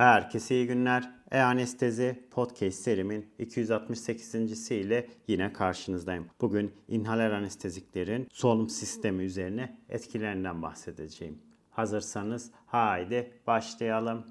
Herkese iyi günler. E-Anestezi Podcast serimin 268. ile yine karşınızdayım. Bugün inhaler anesteziklerin solunum sistemi üzerine etkilerinden bahsedeceğim. Hazırsanız haydi başlayalım.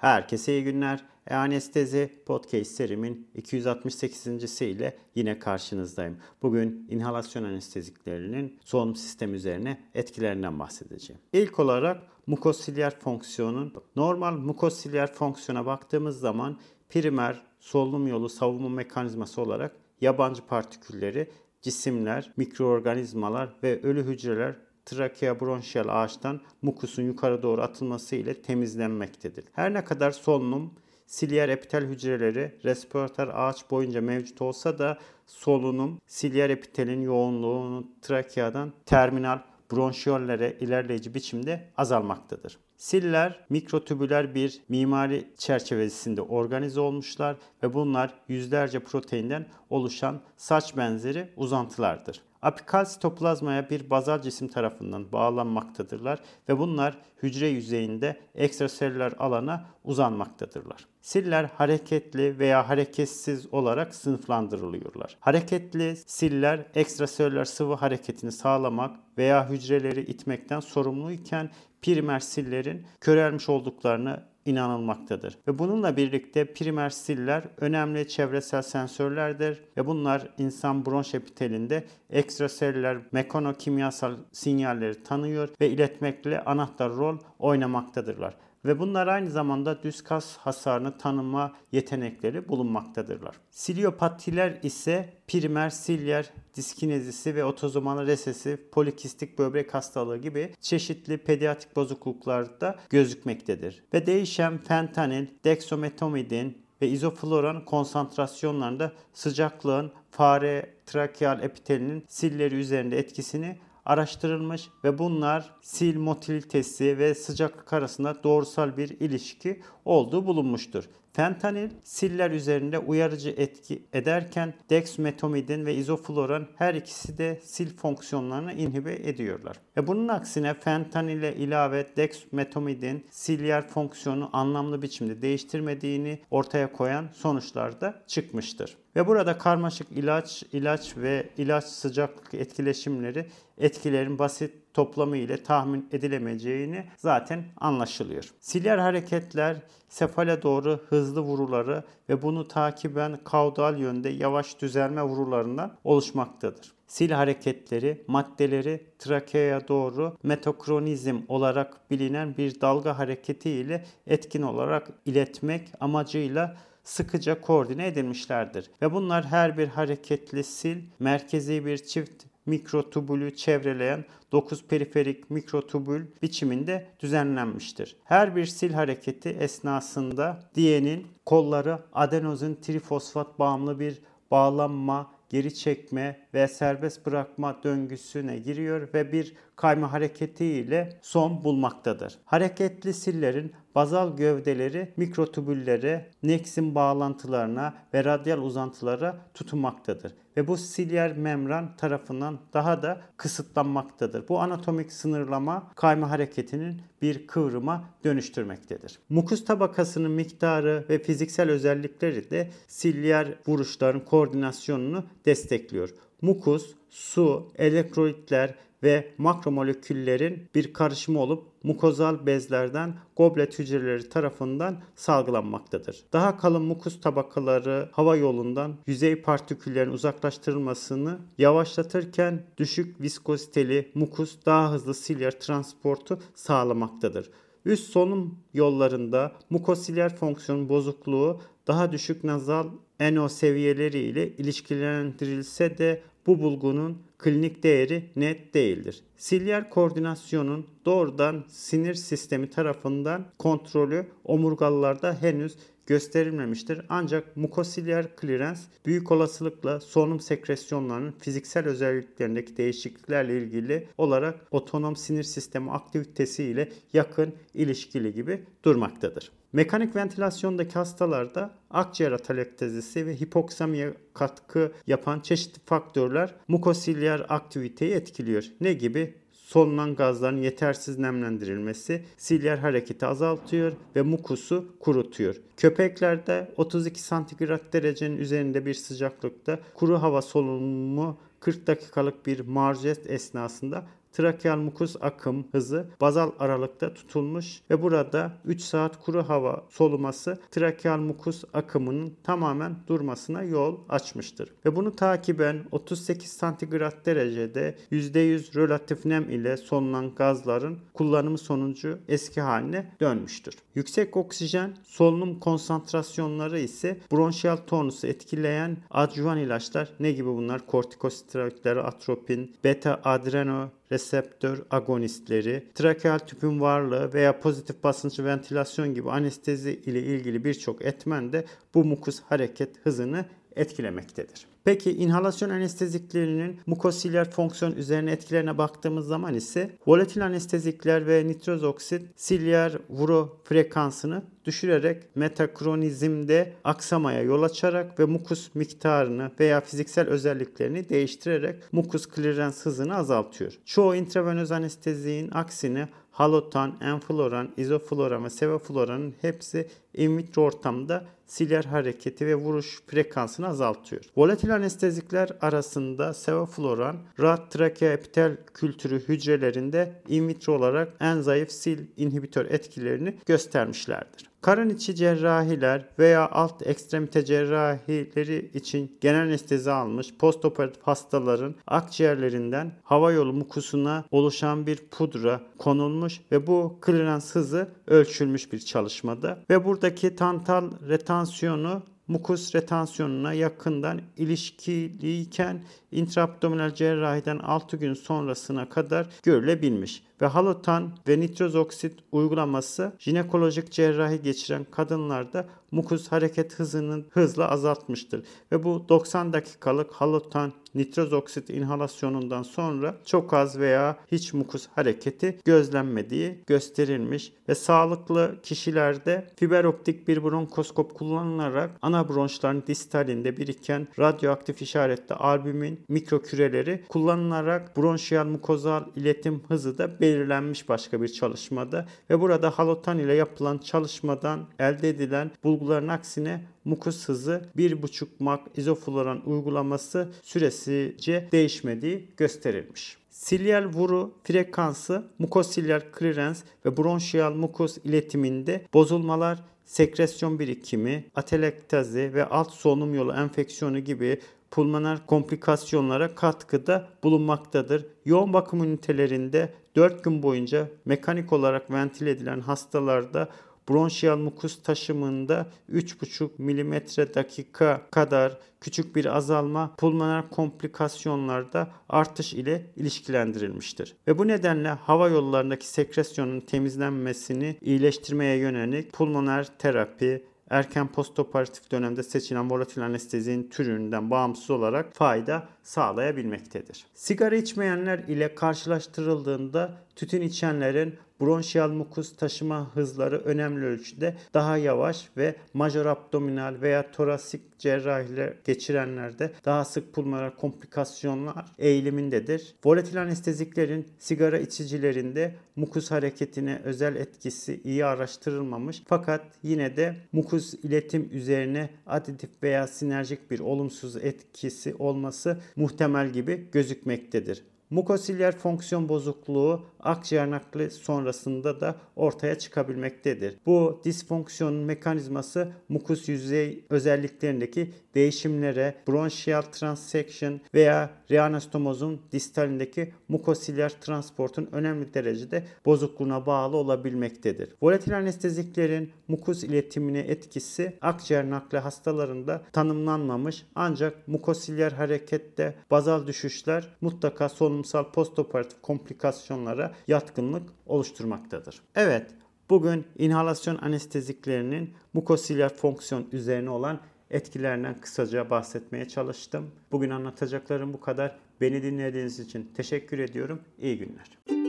Herkese iyi günler. E-Anestezi Podcast serimin 268. ile yine karşınızdayım. Bugün inhalasyon anesteziklerinin solunum sistemi üzerine etkilerinden bahsedeceğim. İlk olarak mukosilyer fonksiyonun normal mukosilyer fonksiyona baktığımız zaman primer solunum yolu savunma mekanizması olarak yabancı partikülleri cisimler, mikroorganizmalar ve ölü hücreler trakea bronşiyal ağaçtan mukusun yukarı doğru atılması ile temizlenmektedir. Her ne kadar solunum silyer epitel hücreleri respiratör ağaç boyunca mevcut olsa da solunum silyer epitelin yoğunluğunu trakeadan terminal bronşiyollere ilerleyici biçimde azalmaktadır. Siller mikrotübüler bir mimari çerçevesinde organize olmuşlar ve bunlar yüzlerce proteinden oluşan saç benzeri uzantılardır. Apikal sitoplazmaya bir bazal cisim tarafından bağlanmaktadırlar ve bunlar hücre yüzeyinde ekstraselüler alana uzanmaktadırlar. Siller hareketli veya hareketsiz olarak sınıflandırılıyorlar. Hareketli siller ekstraselüler sıvı hareketini sağlamak veya hücreleri itmekten sorumluyken primer sillerin körelmiş olduklarını inanılmaktadır. Ve bununla birlikte primer siller önemli çevresel sensörlerdir ve bunlar insan bronş epitelinde ekstraselüler mekanokimyasal sinyalleri tanıyor ve iletmekle anahtar rol oynamaktadırlar ve bunlar aynı zamanda düz kas hasarını tanıma yetenekleri bulunmaktadırlar. Siliopatiler ise primer silyer diskinezisi ve otozomal resesif polikistik böbrek hastalığı gibi çeşitli pediatrik bozukluklarda gözükmektedir. Ve değişen fentanil, dexometomidin ve izofloran konsantrasyonlarında sıcaklığın fare trakeal epitelinin silleri üzerinde etkisini araştırılmış ve bunlar sil motilitesi ve sıcaklık arasında doğrusal bir ilişki olduğu bulunmuştur. Fentanil siller üzerinde uyarıcı etki ederken dexmetomidin ve izofloran her ikisi de sil fonksiyonlarını inhibe ediyorlar. Ve bunun aksine fentanile ilave dexmetomidin silyer fonksiyonu anlamlı biçimde değiştirmediğini ortaya koyan sonuçlar da çıkmıştır. Ve burada karmaşık ilaç, ilaç ve ilaç sıcaklık etkileşimleri etkilerin basit toplamı ile tahmin edilemeyeceğini zaten anlaşılıyor. Silyer hareketler sefale doğru hızlı vuruları ve bunu takiben kaudal yönde yavaş düzelme vurularından oluşmaktadır. Sil hareketleri maddeleri trakeaya doğru metokronizm olarak bilinen bir dalga hareketi ile etkin olarak iletmek amacıyla sıkıca koordine edilmişlerdir. Ve bunlar her bir hareketli sil merkezi bir çift mikrotubülü çevreleyen 9 periferik mikrotubül biçiminde düzenlenmiştir. Her bir sil hareketi esnasında diyenin kolları adenozin trifosfat bağımlı bir bağlanma, geri çekme ve serbest bırakma döngüsüne giriyor ve bir kayma hareketi ile son bulmaktadır. Hareketli sillerin bazal gövdeleri mikrotubüllere, neksin bağlantılarına ve radyal uzantılara tutunmaktadır ve bu silyer membran tarafından daha da kısıtlanmaktadır. Bu anatomik sınırlama kayma hareketinin bir kıvrıma dönüştürmektedir. Mukus tabakasının miktarı ve fiziksel özellikleri de silyer vuruşların koordinasyonunu destekliyor. Mukus, su, elektrolitler ve makromoleküllerin bir karışımı olup mukozal bezlerden goblet hücreleri tarafından salgılanmaktadır. Daha kalın mukus tabakaları hava yolundan yüzey partiküllerin uzaklaştırılmasını yavaşlatırken düşük viskoziteli mukus daha hızlı silyer transportu sağlamaktadır. Üst solunum yollarında mukosilyer fonksiyon bozukluğu daha düşük nazal NO seviyeleri ile ilişkilendirilse de bu bulgunun klinik değeri net değildir. Silyer koordinasyonun doğrudan sinir sistemi tarafından kontrolü omurgalılarda henüz gösterilmemiştir. Ancak mukosilyer clearance büyük olasılıkla solunum sekresyonlarının fiziksel özelliklerindeki değişikliklerle ilgili olarak otonom sinir sistemi aktivitesi ile yakın ilişkili gibi durmaktadır. Mekanik ventilasyondaki hastalarda akciğer atalektezisi ve hipoksamiye katkı yapan çeşitli faktörler mukosilyer aktiviteyi etkiliyor. Ne gibi? Solunan gazların yetersiz nemlendirilmesi silyer hareketi azaltıyor ve mukusu kurutuyor. Köpeklerde 32 santigrat derecenin üzerinde bir sıcaklıkta kuru hava solunumu 40 dakikalık bir marjet esnasında trakeal mukus akım hızı bazal aralıkta tutulmuş ve burada 3 saat kuru hava soluması trakeal mukus akımının tamamen durmasına yol açmıştır. Ve bunu takiben 38 santigrat derecede %100 relatif nem ile solunan gazların kullanımı sonucu eski haline dönmüştür. Yüksek oksijen solunum konsantrasyonları ise bronşiyal tonusu etkileyen adjuvan ilaçlar ne gibi bunlar? Kortikosteroidler, atropin, beta adreno reseptör agonistleri, trakeal tüpün varlığı veya pozitif basınçlı ventilasyon gibi anestezi ile ilgili birçok etmen de bu mukus hareket hızını etkilemektedir. Peki inhalasyon anesteziklerinin mukosilyer fonksiyon üzerine etkilerine baktığımız zaman ise volatil anestezikler ve nitroz oksit silyer vuro frekansını düşürerek metakronizmde aksamaya yol açarak ve mukus miktarını veya fiziksel özelliklerini değiştirerek mukus clearance hızını azaltıyor. Çoğu intravenöz anesteziğin aksine halotan, enfloran, izofloran ve sevofloranın hepsi in vitro ortamda siler hareketi ve vuruş frekansını azaltıyor. Volatil anestezikler arasında sevofloran, rahat trakea epitel kültürü hücrelerinde in vitro olarak en zayıf sil inhibitör etkilerini göstermişlerdir. Karın içi cerrahiler veya alt ekstremite cerrahileri için genel anestezi almış postoperatif hastaların akciğerlerinden hava yolu mukusuna oluşan bir pudra konulmuş ve bu klirans hızı ölçülmüş bir çalışmada ve buradaki tantal retansiyonu mukus retansiyonuna yakından ilişkiliyken intraabdominal cerrahiden 6 gün sonrasına kadar görülebilmiş ve halotan ve nitroz oksit uygulaması jinekolojik cerrahi geçiren kadınlarda mukus hareket hızının hızla azaltmıştır. Ve bu 90 dakikalık halotan nitroz oksit inhalasyonundan sonra çok az veya hiç mukus hareketi gözlenmediği gösterilmiş ve sağlıklı kişilerde fiber optik bir bronkoskop kullanılarak ana bronşların distalinde biriken radyoaktif işaretli albümin mikroküreleri kullanılarak bronşiyal mukozal iletim hızı da belirlenmiş başka bir çalışmada ve burada halotan ile yapılan çalışmadan elde edilen bulguların aksine mukus hızı 1,5 mak izofloran uygulaması süresice değişmediği gösterilmiş. Silyal vuru frekansı, mukosilyal clearance ve bronşiyal mukus iletiminde bozulmalar sekresyon birikimi, atelektazi ve alt solunum yolu enfeksiyonu gibi pulmoner komplikasyonlara katkıda bulunmaktadır. Yoğun bakım ünitelerinde 4 gün boyunca mekanik olarak ventile edilen hastalarda bronşiyal mukus taşımında 3,5 mm dakika kadar küçük bir azalma pulmoner komplikasyonlarda artış ile ilişkilendirilmiştir. Ve bu nedenle hava yollarındaki sekresyonun temizlenmesini iyileştirmeye yönelik pulmoner terapi, erken postoperatif dönemde seçilen volatil anestezinin türünden bağımsız olarak fayda sağlayabilmektedir. Sigara içmeyenler ile karşılaştırıldığında tütün içenlerin bronşiyal mukus taşıma hızları önemli ölçüde daha yavaş ve major abdominal veya torasik cerrahiler geçirenlerde daha sık pulmoner komplikasyonlar eğilimindedir. Volatil anesteziklerin sigara içicilerinde mukus hareketine özel etkisi iyi araştırılmamış fakat yine de mukus iletim üzerine aditif veya sinerjik bir olumsuz etkisi olması muhtemel gibi gözükmektedir. Mukosilyer fonksiyon bozukluğu akciğer nakli sonrasında da ortaya çıkabilmektedir. Bu disfonksiyonun mekanizması mukus yüzey özelliklerindeki değişimlere, bronşiyal transection veya reanastomozun distalindeki mukosilyer transportun önemli derecede bozukluğuna bağlı olabilmektedir. Volatil anesteziklerin mukus iletimine etkisi akciğer nakli hastalarında tanımlanmamış ancak mukosilyer harekette bazal düşüşler mutlaka solunumsal postoperatif komplikasyonlara yatkınlık oluşturmaktadır. Evet, Bugün inhalasyon anesteziklerinin mukosilyer fonksiyon üzerine olan etkilerinden kısaca bahsetmeye çalıştım. Bugün anlatacaklarım bu kadar. Beni dinlediğiniz için teşekkür ediyorum. İyi günler.